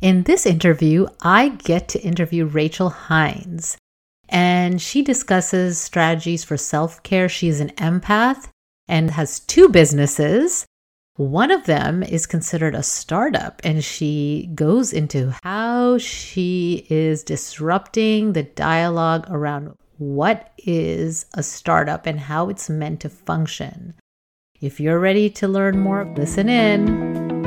In this interview, I get to interview Rachel Hines, and she discusses strategies for self care. She is an empath and has two businesses. One of them is considered a startup, and she goes into how she is disrupting the dialogue around what is a startup and how it's meant to function. If you're ready to learn more, listen in.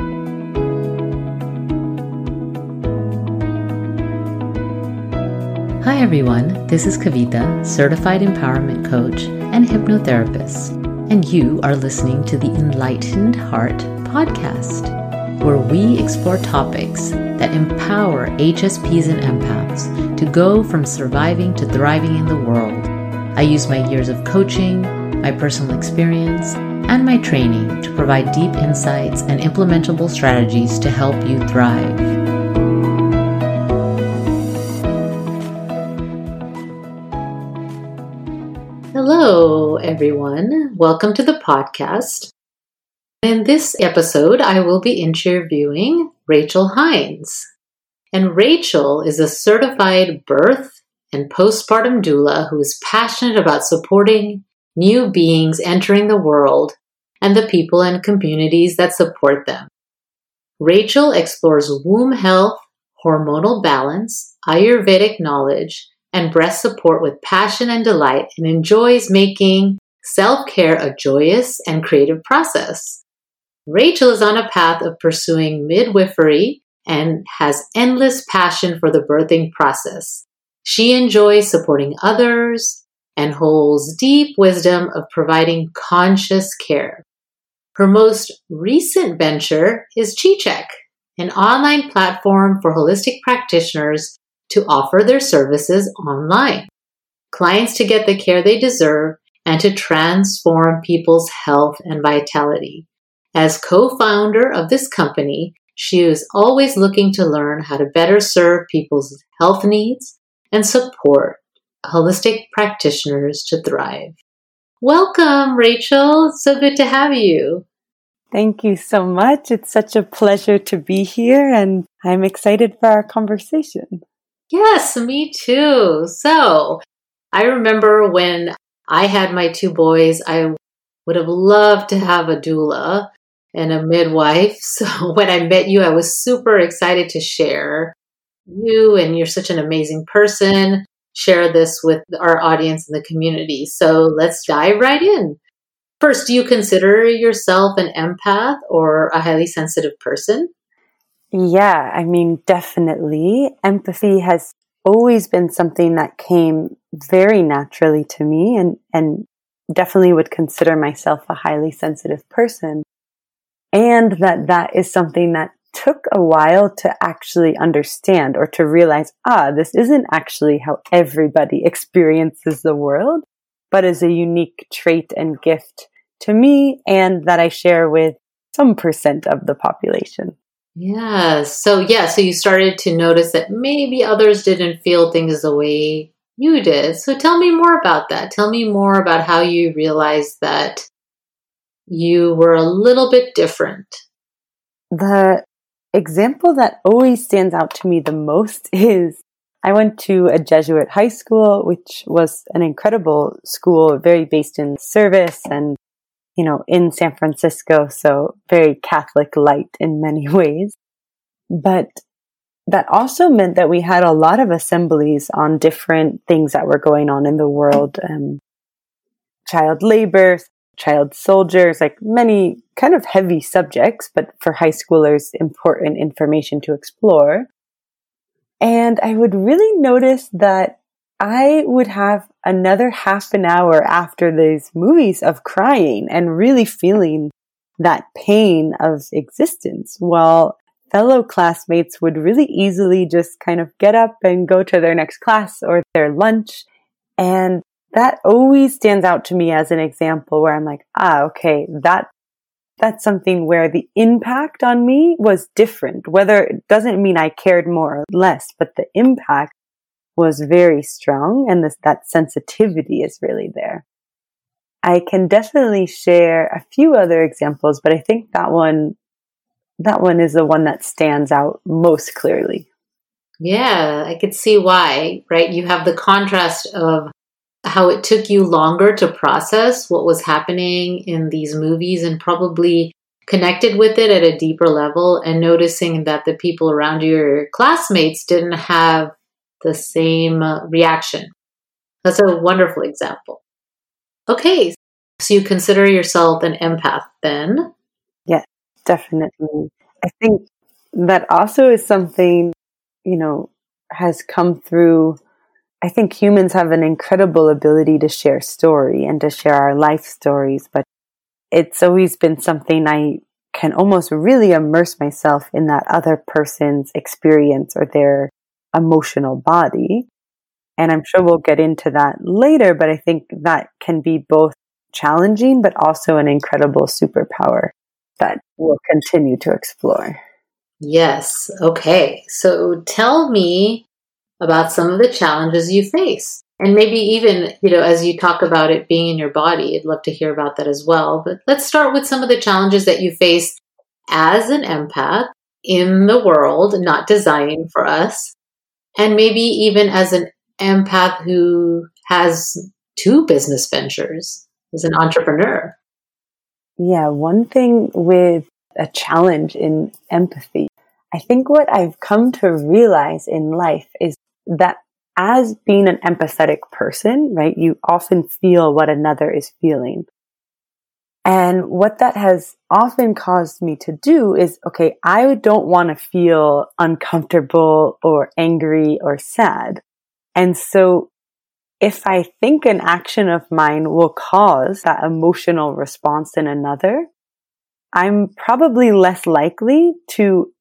Hi everyone, this is Kavita, certified empowerment coach and hypnotherapist, and you are listening to the Enlightened Heart podcast, where we explore topics that empower HSPs and empaths to go from surviving to thriving in the world. I use my years of coaching, my personal experience, and my training to provide deep insights and implementable strategies to help you thrive. Hello, everyone. Welcome to the podcast. In this episode, I will be interviewing Rachel Hines. And Rachel is a certified birth and postpartum doula who is passionate about supporting new beings entering the world and the people and communities that support them. Rachel explores womb health, hormonal balance, Ayurvedic knowledge, and breast support with passion and delight and enjoys making self care a joyous and creative process. Rachel is on a path of pursuing midwifery and has endless passion for the birthing process. She enjoys supporting others and holds deep wisdom of providing conscious care. Her most recent venture is ChiCheck, an online platform for holistic practitioners to offer their services online. Clients to get the care they deserve and to transform people's health and vitality. As co founder of this company, she is always looking to learn how to better serve people's health needs and support holistic practitioners to thrive. Welcome, Rachel. so good to have you. Thank you so much. It's such a pleasure to be here, and I'm excited for our conversation. Yes, me too. So I remember when I had my two boys, I would have loved to have a doula and a midwife. So when I met you, I was super excited to share you, and you're such an amazing person. Share this with our audience and the community. So let's dive right in. First, do you consider yourself an empath or a highly sensitive person? Yeah, I mean, definitely. Empathy has always been something that came very naturally to me and, and definitely would consider myself a highly sensitive person. And that that is something that took a while to actually understand or to realize, ah, this isn't actually how everybody experiences the world, but is a unique trait and gift to me and that I share with some percent of the population. Yeah. So, yeah, so you started to notice that maybe others didn't feel things the way you did. So, tell me more about that. Tell me more about how you realized that you were a little bit different. The example that always stands out to me the most is I went to a Jesuit high school, which was an incredible school, very based in service and you know, in San Francisco, so very Catholic light in many ways. But that also meant that we had a lot of assemblies on different things that were going on in the world. Um, child labor, child soldiers, like many kind of heavy subjects, but for high schoolers, important information to explore. And I would really notice that I would have another half an hour after these movies of crying and really feeling that pain of existence while fellow classmates would really easily just kind of get up and go to their next class or their lunch. And that always stands out to me as an example where I'm like, ah, okay, that, that's something where the impact on me was different. Whether it doesn't mean I cared more or less, but the impact was very strong and this, that sensitivity is really there. I can definitely share a few other examples, but I think that one that one is the one that stands out most clearly. Yeah, I could see why, right? You have the contrast of how it took you longer to process what was happening in these movies and probably connected with it at a deeper level and noticing that the people around you, your classmates, didn't have the same uh, reaction. That's a wonderful example. Okay, so you consider yourself an empath then? Yes, definitely. I think that also is something, you know, has come through. I think humans have an incredible ability to share story and to share our life stories, but it's always been something I can almost really immerse myself in that other person's experience or their emotional body. And I'm sure we'll get into that later, but I think that can be both challenging, but also an incredible superpower that we'll continue to explore. Yes. Okay. So tell me about some of the challenges you face. And maybe even, you know, as you talk about it being in your body, I'd love to hear about that as well. But let's start with some of the challenges that you face as an empath in the world, not designing for us. And maybe even as an empath who has two business ventures, as an entrepreneur. Yeah, one thing with a challenge in empathy, I think what I've come to realize in life is that as being an empathetic person, right, you often feel what another is feeling. And what that has often caused me to do is, okay, I don't want to feel uncomfortable or angry or sad. And so if I think an action of mine will cause that emotional response in another, I'm probably less likely to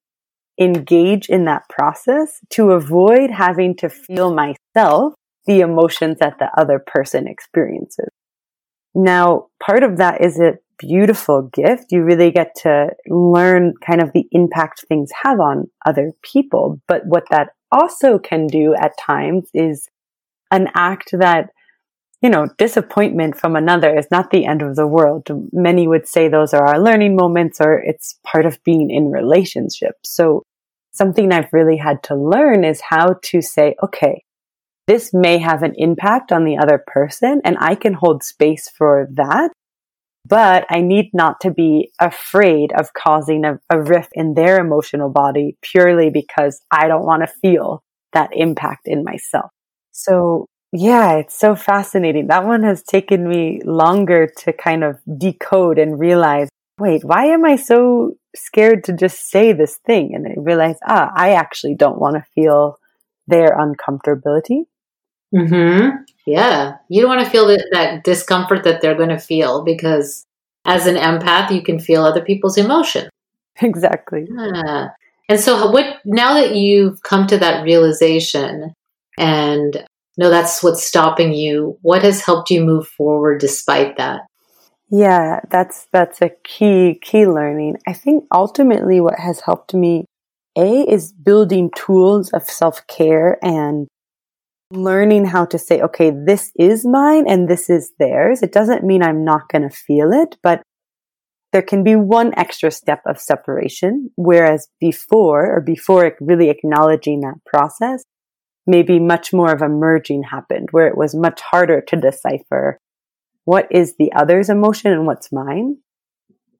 engage in that process to avoid having to feel myself the emotions that the other person experiences. Now, part of that is a beautiful gift. You really get to learn kind of the impact things have on other people. But what that also can do at times is an act that you know, disappointment from another is not the end of the world. Many would say those are our learning moments or it's part of being in relationships. So something I've really had to learn is how to say, okay, this may have an impact on the other person and I can hold space for that. But I need not to be afraid of causing a, a rift in their emotional body purely because I don't want to feel that impact in myself. So yeah, it's so fascinating. That one has taken me longer to kind of decode and realize, wait, why am I so scared to just say this thing? And I realize, ah, I actually don't want to feel their uncomfortability. Hmm. Yeah, you don't want to feel that, that discomfort that they're going to feel because as an empath, you can feel other people's emotion. Exactly. Yeah. And so, what now that you've come to that realization and know that's what's stopping you, what has helped you move forward despite that? Yeah, that's that's a key key learning. I think ultimately what has helped me a is building tools of self-care and learning how to say, okay, this is mine and this is theirs. It doesn't mean I'm not going to feel it, but there can be one extra step of separation. Whereas before, or before really acknowledging that process, maybe much more of a merging happened where it was much harder to decipher what is the other's emotion and what's mine.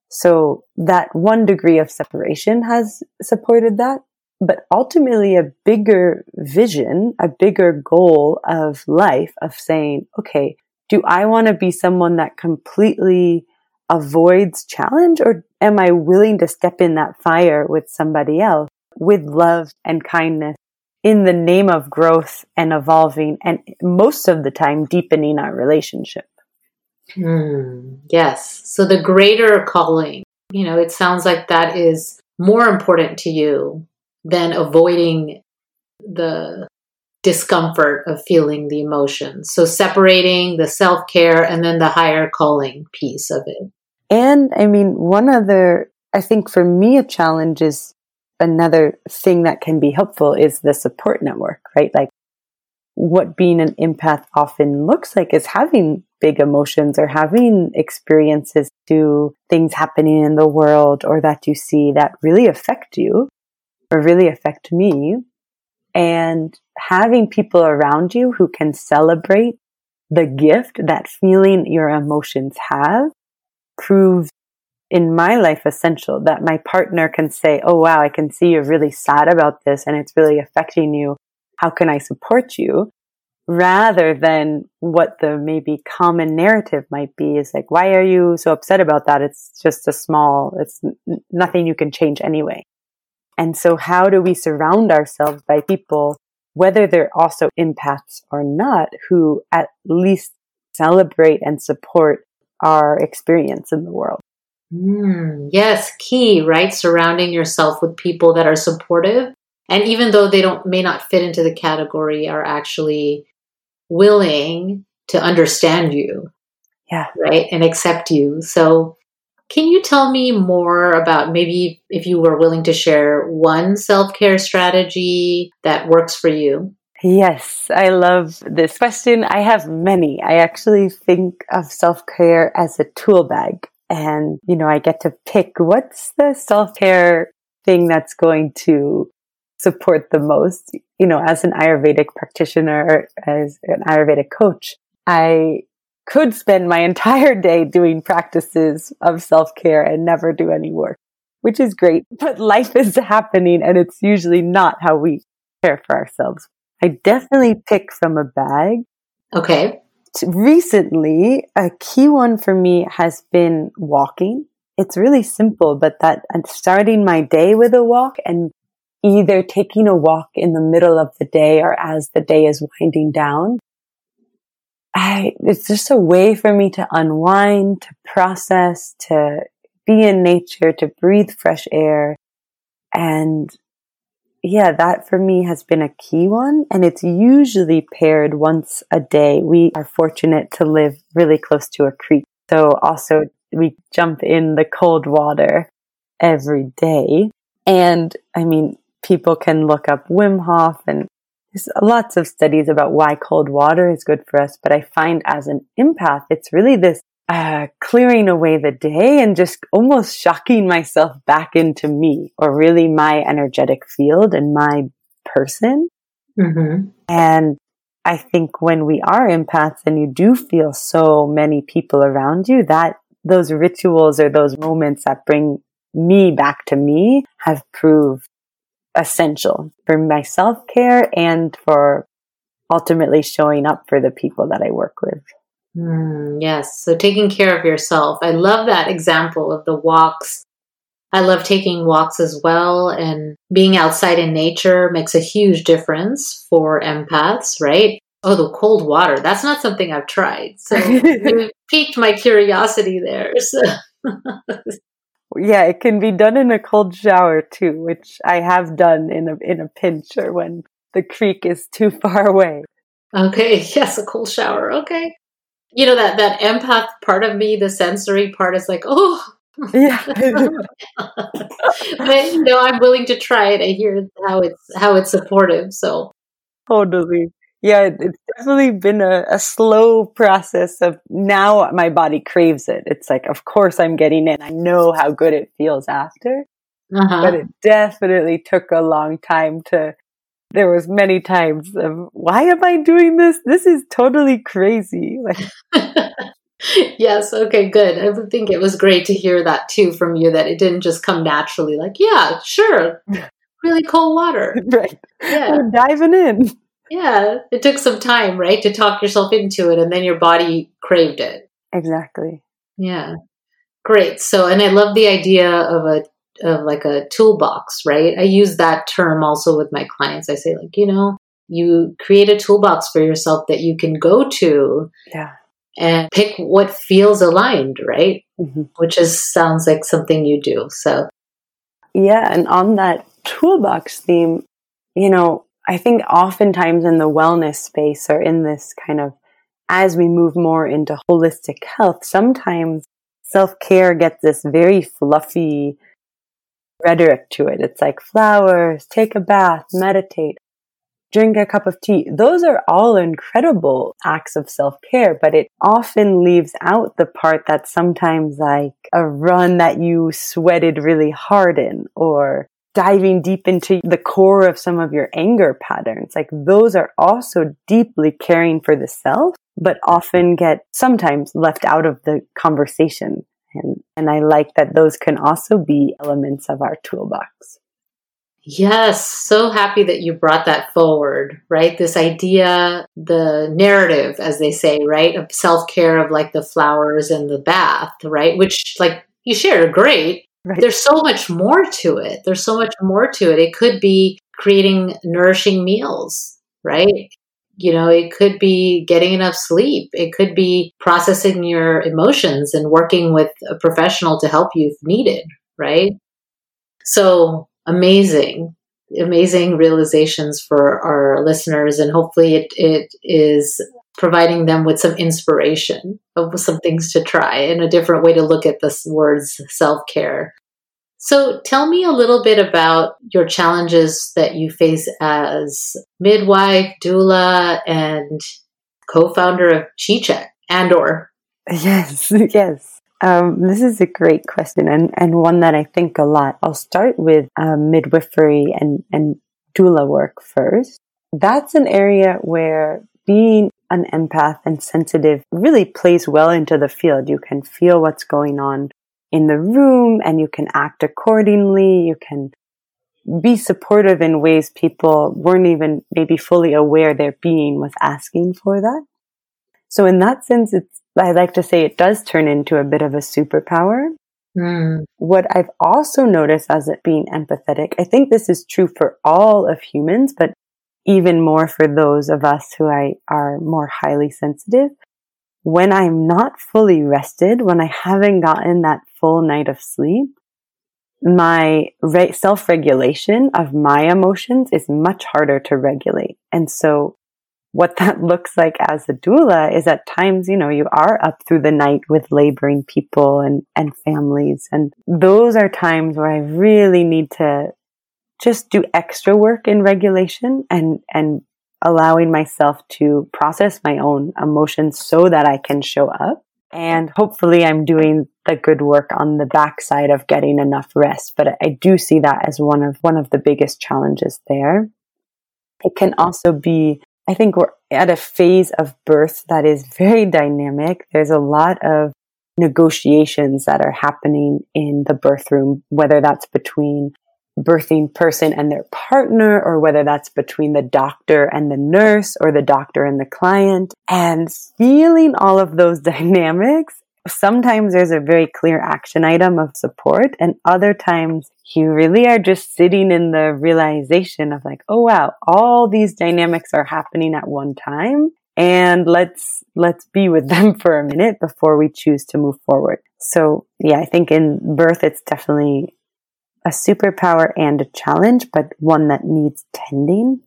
So that one degree of separation has supported that. But ultimately a bigger vision, a bigger goal of life of saying, okay, do I want to be someone that completely avoids challenge or am I willing to step in that fire with somebody else with love and kindness in the name of growth and evolving and most of the time deepening our relationship? Mm, yes. So the greater calling, you know, it sounds like that is more important to you than avoiding the discomfort of feeling the emotions. So separating the self care and then the higher calling piece of it. And I mean, one other, I think for me, a challenge is another thing that can be helpful is the support network, right? Like what being an empath often looks like is having big emotions or having experiences to things happening in the world or that you see that really affect you really affect me. And having people around you who can celebrate the gift that feeling your emotions have proves in my life essential that my partner can say, Oh, wow, I can see you're really sad about this and it's really affecting you. How can I support you? Rather than what the maybe common narrative might be is like, why are you so upset about that? It's just a small, it's nothing you can change anyway. And so how do we surround ourselves by people, whether they're also empaths or not, who at least celebrate and support our experience in the world? Mm, yes, key, right? Surrounding yourself with people that are supportive. And even though they don't may not fit into the category, are actually willing to understand you. Yeah. Right. And accept you. So can you tell me more about maybe if you were willing to share one self care strategy that works for you? Yes, I love this question. I have many. I actually think of self care as a tool bag. And, you know, I get to pick what's the self care thing that's going to support the most. You know, as an Ayurvedic practitioner, as an Ayurvedic coach, I could spend my entire day doing practices of self care and never do any work, which is great. But life is happening and it's usually not how we care for ourselves. I definitely pick from a bag. Okay recently, a key one for me has been walking. It's really simple, but that and starting my day with a walk and either taking a walk in the middle of the day or as the day is winding down. I, it's just a way for me to unwind, to process, to be in nature, to breathe fresh air and yeah, that for me has been a key one. And it's usually paired once a day. We are fortunate to live really close to a creek. So also we jump in the cold water every day. And I mean, people can look up Wim Hof and there's lots of studies about why cold water is good for us. But I find as an empath, it's really this uh, clearing away the day and just almost shocking myself back into me or really my energetic field and my person. Mm-hmm. And I think when we are empaths and you do feel so many people around you, that those rituals or those moments that bring me back to me have proved essential for my self care and for ultimately showing up for the people that I work with. Mm, yes. So taking care of yourself. I love that example of the walks. I love taking walks as well. And being outside in nature makes a huge difference for empaths, right? Oh, the cold water. That's not something I've tried. So you piqued my curiosity there. So. yeah, it can be done in a cold shower too, which I have done in a in a pinch or when the creek is too far away. Okay, yes, a cold shower. Okay. You know that that empath part of me the sensory part is like oh. Yeah but you know i'm willing to try it. I hear how it's how it's supportive so. Totally yeah it's definitely been a, a slow process of now my body craves it it's like of course i'm getting it i know how good it feels after uh-huh. but it definitely took a long time to there was many times of why am I doing this? This is totally crazy. Like yes, okay, good. I would think it was great to hear that too from you that it didn't just come naturally like, yeah, sure. Really cold water. Right. Yeah. We're diving in. Yeah. It took some time, right, to talk yourself into it and then your body craved it. Exactly. Yeah. Great. So, and I love the idea of a of like a toolbox, right? I use that term also with my clients. I say like, you know, you create a toolbox for yourself that you can go to yeah. and pick what feels aligned, right? Mm-hmm. Which is sounds like something you do. So yeah, and on that toolbox theme, you know, I think oftentimes in the wellness space or in this kind of as we move more into holistic health, sometimes self care gets this very fluffy rhetoric to it. It's like flowers, take a bath, meditate. drink a cup of tea. Those are all incredible acts of self care, but it often leaves out the part that's sometimes like a run that you sweated really hard in or diving deep into the core of some of your anger patterns. Like those are also deeply caring for the self, but often get sometimes left out of the conversation. And, and I like that those can also be elements of our toolbox. Yes, so happy that you brought that forward, right? This idea, the narrative, as they say, right, of self care of like the flowers and the bath, right? Which, like you shared, are great. Right. There's so much more to it. There's so much more to it. It could be creating nourishing meals, right? You know, it could be getting enough sleep. It could be processing your emotions and working with a professional to help you if needed, right? So, amazing, amazing realizations for our listeners. And hopefully it, it is providing them with some inspiration of some things to try and a different way to look at this words self care. So tell me a little bit about your challenges that you face as midwife, doula, and co-founder of CheCheck and or. Yes, yes. Um, this is a great question and, and one that I think a lot. I'll start with um, midwifery and, and doula work first. That's an area where being an empath and sensitive really plays well into the field. You can feel what's going on in the room and you can act accordingly. You can be supportive in ways people weren't even maybe fully aware their being was asking for that. So in that sense, it's I like to say it does turn into a bit of a superpower. Mm. What I've also noticed as it being empathetic, I think this is true for all of humans, but even more for those of us who I are more highly sensitive. When I'm not fully rested, when I haven't gotten that full night of sleep, my re- self-regulation of my emotions is much harder to regulate. And so what that looks like as a doula is at times, you know, you are up through the night with laboring people and, and families. And those are times where I really need to just do extra work in regulation and, and allowing myself to process my own emotions so that I can show up. And hopefully I'm doing the good work on the backside of getting enough rest. But I do see that as one of, one of the biggest challenges there. It can also be I think we're at a phase of birth that is very dynamic. There's a lot of negotiations that are happening in the birth room, whether that's between birthing person and their partner, or whether that's between the doctor and the nurse, or the doctor and the client. And feeling all of those dynamics sometimes there's a very clear action item of support and other times you really are just sitting in the realization of like, oh wow, all these dynamics are happening at one time and let's, let's be with them for a minute before we choose to move forward. So yeah, I think in birth, it's definitely a superpower and a challenge, but one that needs tending.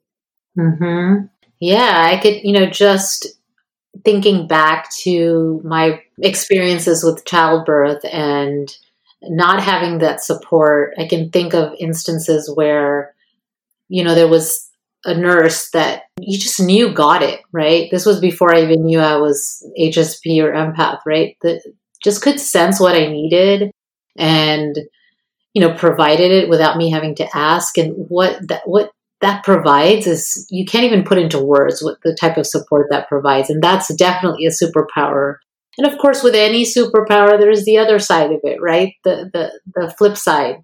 Mm-hmm. Yeah, I could, you know, just thinking back to my experiences with childbirth and not having that support, I can think of instances where, you know, there was a nurse that you just knew got it, right? This was before I even knew I was HSP or empath, right? That just could sense what I needed and, you know, provided it without me having to ask. And what that, what that provides is you can't even put into words what the type of support that provides. And that's definitely a superpower. And of course, with any superpower, there's the other side of it, right? The, the, the flip side.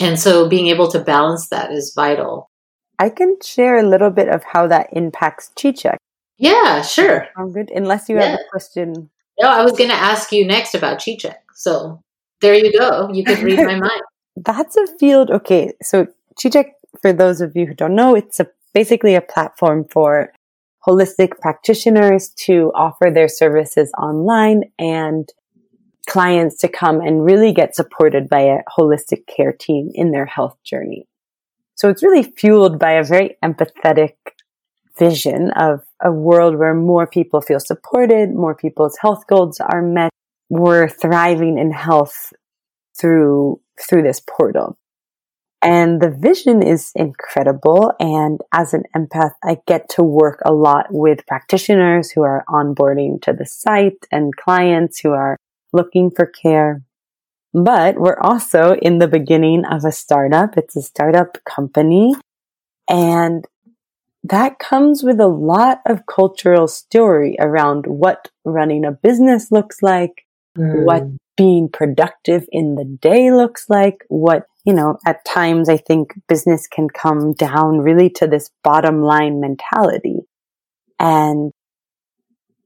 And so being able to balance that is vital. I can share a little bit of how that impacts CheCheck. Yeah, sure. Sound good? Unless you yeah. have a question. No, I was going to ask you next about CheCheck. So there you go. You could read my mind. That's a field. Okay. So CheCheck for those of you who don't know, it's a, basically a platform for holistic practitioners to offer their services online and clients to come and really get supported by a holistic care team in their health journey. So it's really fueled by a very empathetic vision of a world where more people feel supported, more people's health goals are met, we're thriving in health through, through this portal. And the vision is incredible. And as an empath, I get to work a lot with practitioners who are onboarding to the site and clients who are looking for care. But we're also in the beginning of a startup. It's a startup company. And that comes with a lot of cultural story around what running a business looks like, mm. what being productive in the day looks like, what, you know, at times I think business can come down really to this bottom line mentality. And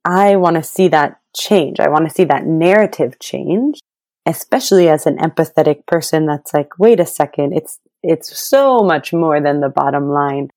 I want to see that change. I want to see that narrative change, especially as an empathetic person that's like, wait a second, it's, it's so much more than the bottom line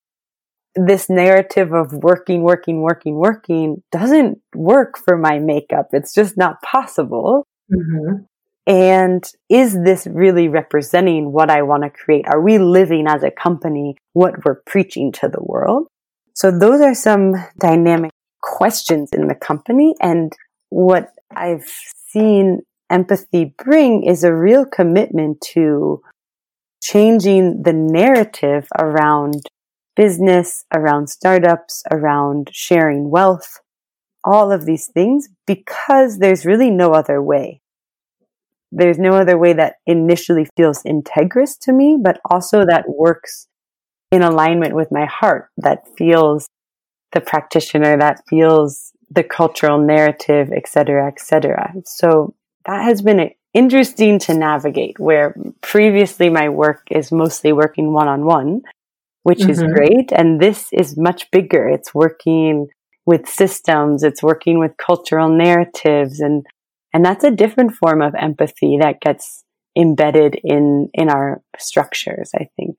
this narrative of working, working, working, working doesn't work for my makeup. It's just not possible. Mm-hmm. And is this really representing what I want to create? Are we living as a company what we're preaching to the world? So those are some dynamic questions in the company. And what I've seen empathy bring is a real commitment to changing the narrative around business, around startups, around sharing wealth, all of these things because there's really no other way. There's no other way that initially feels integrous to me, but also that works in alignment with my heart, that feels the practitioner, that feels the cultural narrative, etc., etc. So that has been interesting to navigate where previously my work is mostly working one on one which mm-hmm. is great. And this is much bigger. It's working with systems. It's working with cultural narratives and, and that's a different form of empathy that gets embedded in, in our structures, I think.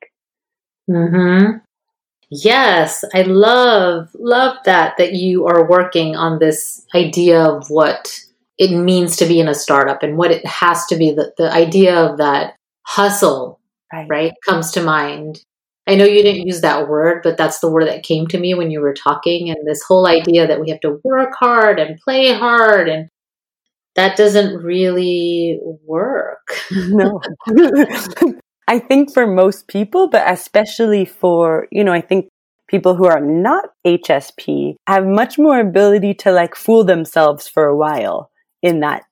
Hmm. Yes, I love love that that you are working on this idea of what it means to be in a startup and what it has to be. The the idea of that hustle, right, right comes to mind. I know you didn't use that word, but that's the word that came to me when you were talking. And this whole idea that we have to work hard and play hard, and that doesn't really work. no. I think for most people, but especially for, you know, I think people who are not HSP have much more ability to like fool themselves for a while in that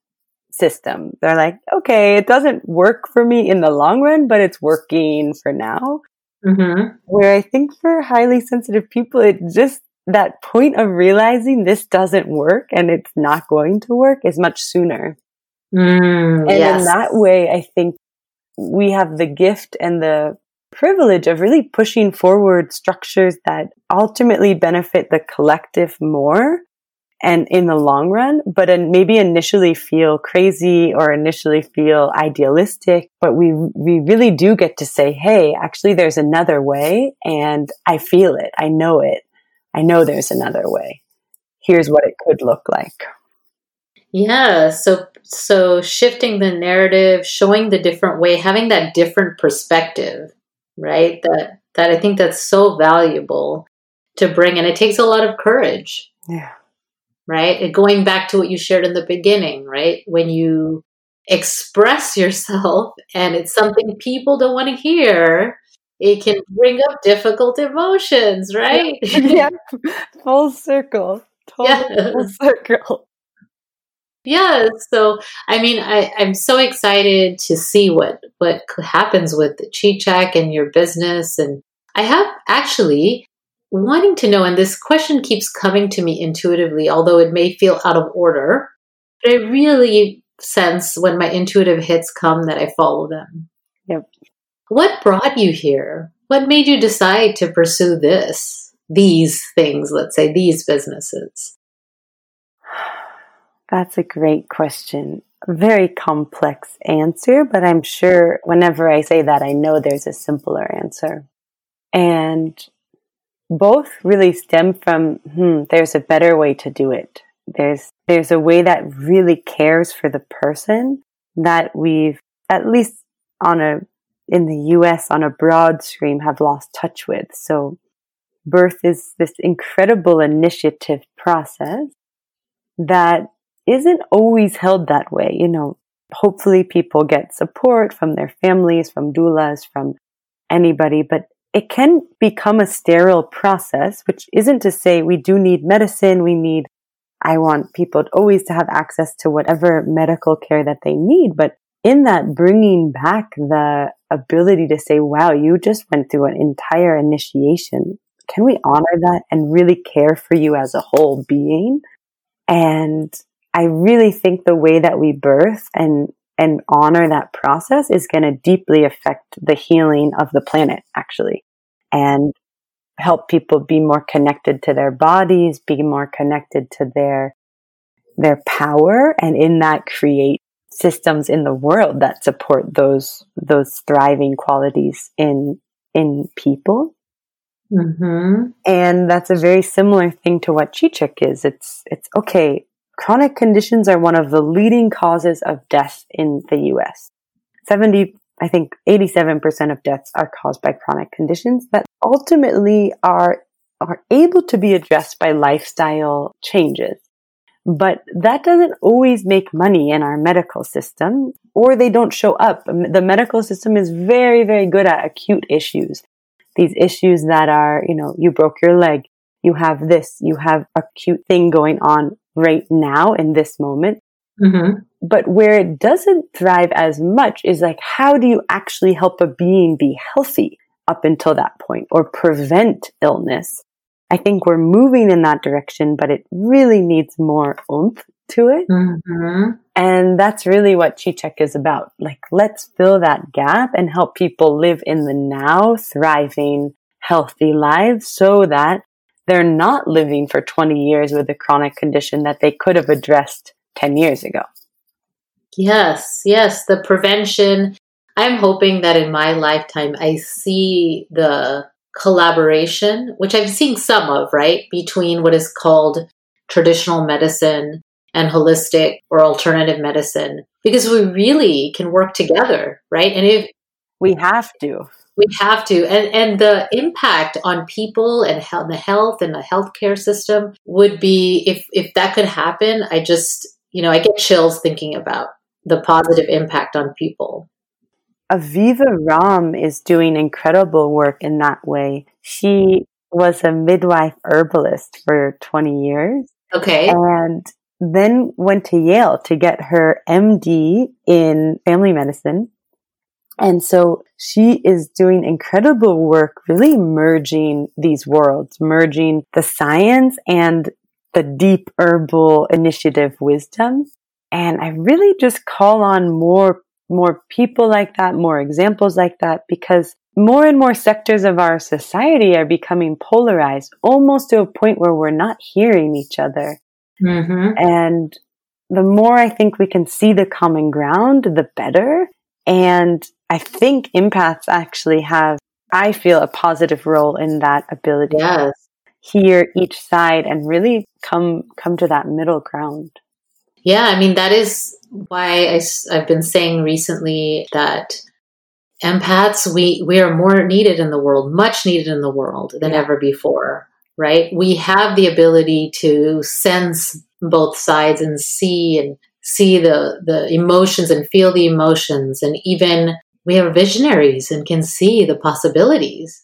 system. They're like, okay, it doesn't work for me in the long run, but it's working for now. Mm-hmm. Where I think for highly sensitive people, it just that point of realizing this doesn't work and it's not going to work is much sooner. Mm, and yes. in that way, I think we have the gift and the privilege of really pushing forward structures that ultimately benefit the collective more and in the long run, but maybe initially feel crazy or initially feel idealistic. But we, we really do get to say, Hey, actually there's another way and I feel it. I know it. I know there's another way. Here's what it could look like. Yeah. So, so shifting the narrative, showing the different way, having that different perspective, right? That, that I think that's so valuable to bring. And it takes a lot of courage. Yeah right? And going back to what you shared in the beginning, right? When you express yourself and it's something people don't want to hear, it can bring up difficult emotions, right? yeah, full circle. Totally yes. full circle. Yeah, so I mean, I, I'm so excited to see what what happens with the Check and your business, and I have actually wanting to know, and this question keeps coming to me intuitively, although it may feel out of order, but I really sense when my intuitive hits come that I follow them. Yep. What brought you here? What made you decide to pursue this, these things, let's say, these businesses? That's a great question. Very complex answer, but I'm sure whenever I say that, I know there's a simpler answer. And both really stem from hmm, there's a better way to do it. There's there's a way that really cares for the person that we've at least on a in the US on a broad stream have lost touch with. So birth is this incredible initiative process that isn't always held that way. You know, hopefully people get support from their families, from doulas, from anybody, but it can become a sterile process, which isn't to say we do need medicine. We need, I want people always to have access to whatever medical care that they need. But in that bringing back the ability to say, wow, you just went through an entire initiation. Can we honor that and really care for you as a whole being? And I really think the way that we birth and and honor that process is going to deeply affect the healing of the planet, actually, and help people be more connected to their bodies, be more connected to their, their power, and in that create systems in the world that support those, those thriving qualities in, in people. Mm-hmm. And that's a very similar thing to what Chichik is. It's, it's okay. Chronic conditions are one of the leading causes of death in the US. 70, I think 87% of deaths are caused by chronic conditions that ultimately are, are able to be addressed by lifestyle changes. But that doesn't always make money in our medical system, or they don't show up. The medical system is very, very good at acute issues. These issues that are, you know, you broke your leg, you have this, you have acute thing going on right now in this moment. Mm-hmm. But where it doesn't thrive as much is like, how do you actually help a being be healthy up until that point or prevent illness? I think we're moving in that direction, but it really needs more oomph to it. Mm-hmm. And that's really what Chichek is about. Like, let's fill that gap and help people live in the now, thriving, healthy lives so that they're not living for 20 years with a chronic condition that they could have addressed 10 years ago. Yes, yes, the prevention. I'm hoping that in my lifetime I see the collaboration, which I've seen some of, right, between what is called traditional medicine and holistic or alternative medicine, because we really can work together, right? And if we have to, we have to, and and the impact on people and health, the health and the healthcare system would be if if that could happen. I just you know I get chills thinking about the positive impact on people. Aviva Romm is doing incredible work in that way. She was a midwife herbalist for 20 years. Okay. And then went to Yale to get her MD in family medicine. And so she is doing incredible work, really merging these worlds, merging the science and the deep herbal initiative wisdom. And I really just call on more, more people like that, more examples like that, because more and more sectors of our society are becoming polarized almost to a point where we're not hearing each other. Mm-hmm. And the more I think we can see the common ground, the better. And I think empaths actually have, I feel, a positive role in that ability. Yes. Hear each side and really come come to that middle ground. Yeah, I mean that is why I, I've been saying recently that empaths we we are more needed in the world, much needed in the world than yeah. ever before. Right? We have the ability to sense both sides and see and see the the emotions and feel the emotions and even we are visionaries and can see the possibilities.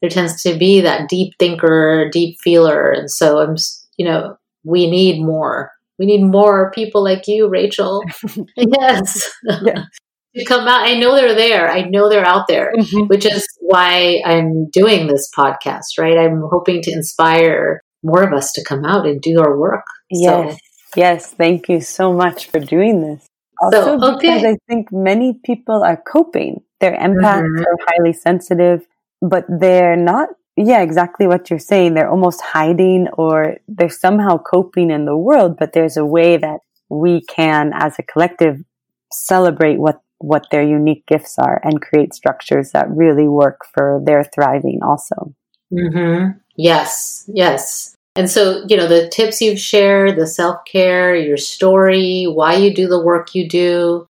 There tends to be that deep thinker, deep feeler. And so I'm, you know, we need more. We need more people like you, Rachel. yes. Yeah. to come out. I know they're there. I know they're out there, mm-hmm. which is why I'm doing this podcast, right? I'm hoping to inspire more of us to come out and do our work. Yes. So. Yes. Thank you so much for doing this. Also, so, okay. because I think many people are coping. Their empaths mm-hmm. are highly sensitive, but they're not, yeah, exactly what you're saying. They're almost hiding or they're somehow coping in the world, but there's a way that we can, as a collective, celebrate what, what their unique gifts are and create structures that really work for their thriving also. Mm-hmm. Yes, yes. And so, you know, the tips you've shared, the self care, your story, why you do the work you do,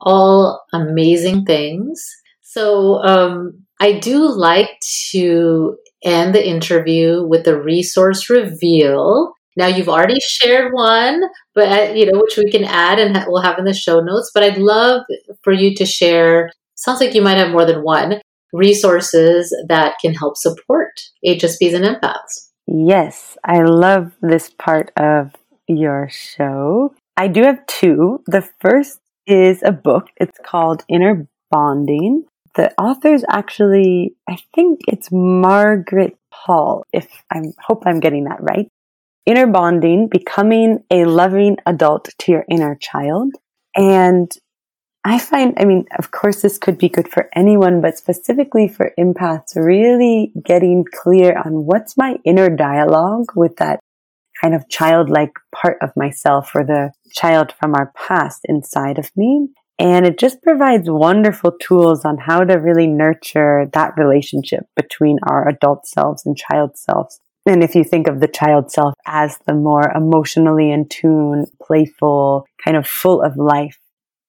all amazing things. So, um, I do like to end the interview with the resource reveal. Now, you've already shared one, but uh, you know, which we can add and we'll have in the show notes. But I'd love for you to share. Sounds like you might have more than one. resources that can help support HSPs and empaths. Yes, I love this part of your show. I do have two. The first is a book. It's called Inner Bonding. The author's actually, I think it's Margaret Hall, if I hope I'm getting that right. Inner Bonding, Becoming a Loving Adult to Your Inner Child. And I find, I mean, of course, this could be good for anyone, but specifically for empaths, really getting clear on what's my inner dialogue with that kind of childlike part of myself or the child from our past inside of me. And it just provides wonderful tools on how to really nurture that relationship between our adult selves and child selves. And if you think of the child self as the more emotionally in tune, playful, kind of full of life,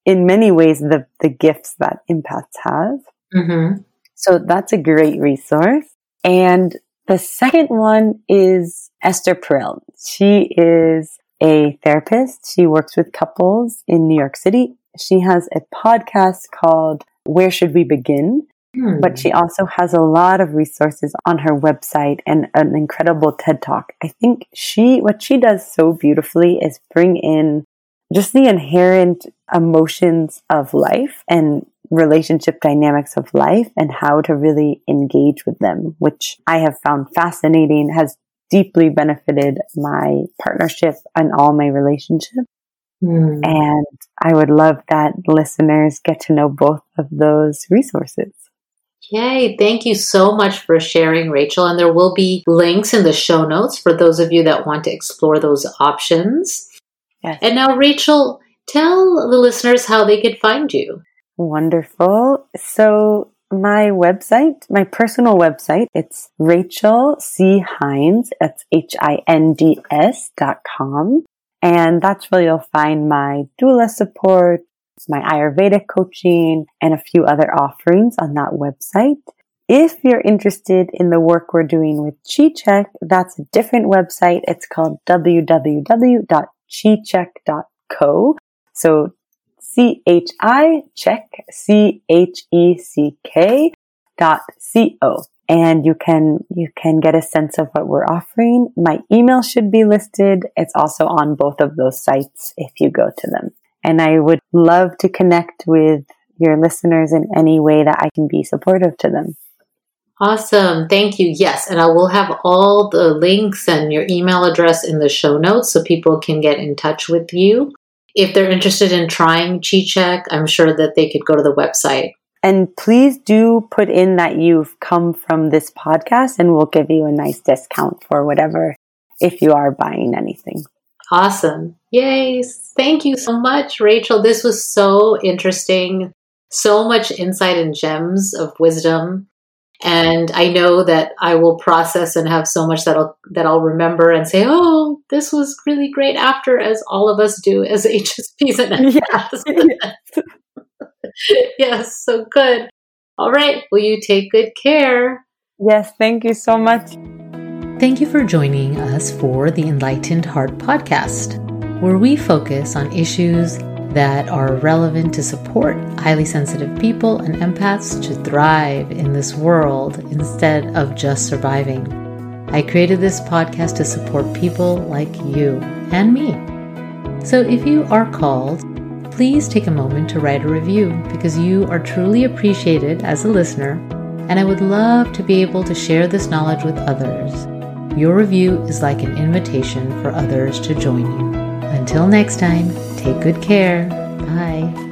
in many ways the, the gifts that empaths have. Mm-hmm. So that's a great resource. And the second one is Esther Perel. She is a therapist. She works with couples in New York City. She has a podcast called Where Should We Begin? Hmm. But she also has a lot of resources on her website and an incredible TED Talk. I think she, what she does so beautifully is bring in just the inherent emotions of life and relationship dynamics of life and how to really engage with them, which I have found fascinating, has deeply benefited my partnership and all my relationships. Mm. And I would love that listeners get to know both of those resources. Yay. Thank you so much for sharing, Rachel. And there will be links in the show notes for those of you that want to explore those options. Yes. And now, Rachel, tell the listeners how they could find you. Wonderful. So, my website, my personal website, it's Rachel C. Hinds. That's H I N D S dot com. And that's where you'll find my doula support, my Ayurvedic coaching, and a few other offerings on that website. If you're interested in the work we're doing with Chi Check, that's a different website. It's called www chicheck.co. So C-H-I check, C-H-E-C-K dot C-O. And you can, you can get a sense of what we're offering. My email should be listed. It's also on both of those sites if you go to them. And I would love to connect with your listeners in any way that I can be supportive to them. Awesome. Thank you. Yes. And I will have all the links and your email address in the show notes so people can get in touch with you. If they're interested in trying Chi Check, I'm sure that they could go to the website. And please do put in that you've come from this podcast and we'll give you a nice discount for whatever if you are buying anything. Awesome. Yay. Thank you so much, Rachel. This was so interesting. So much insight and gems of wisdom and I know that I will process and have so much that I'll that I'll remember and say, "Oh, this was really great." After, as all of us do as HSPs and yes. yes, so good. All right, will you take good care? Yes, thank you so much. Thank you for joining us for the Enlightened Heart podcast, where we focus on issues that are relevant to support highly sensitive people and empaths to thrive in this world instead of just surviving. I created this podcast to support people like you and me. So if you are called, please take a moment to write a review because you are truly appreciated as a listener, and I would love to be able to share this knowledge with others. Your review is like an invitation for others to join you. Until next time, take good care. Bye.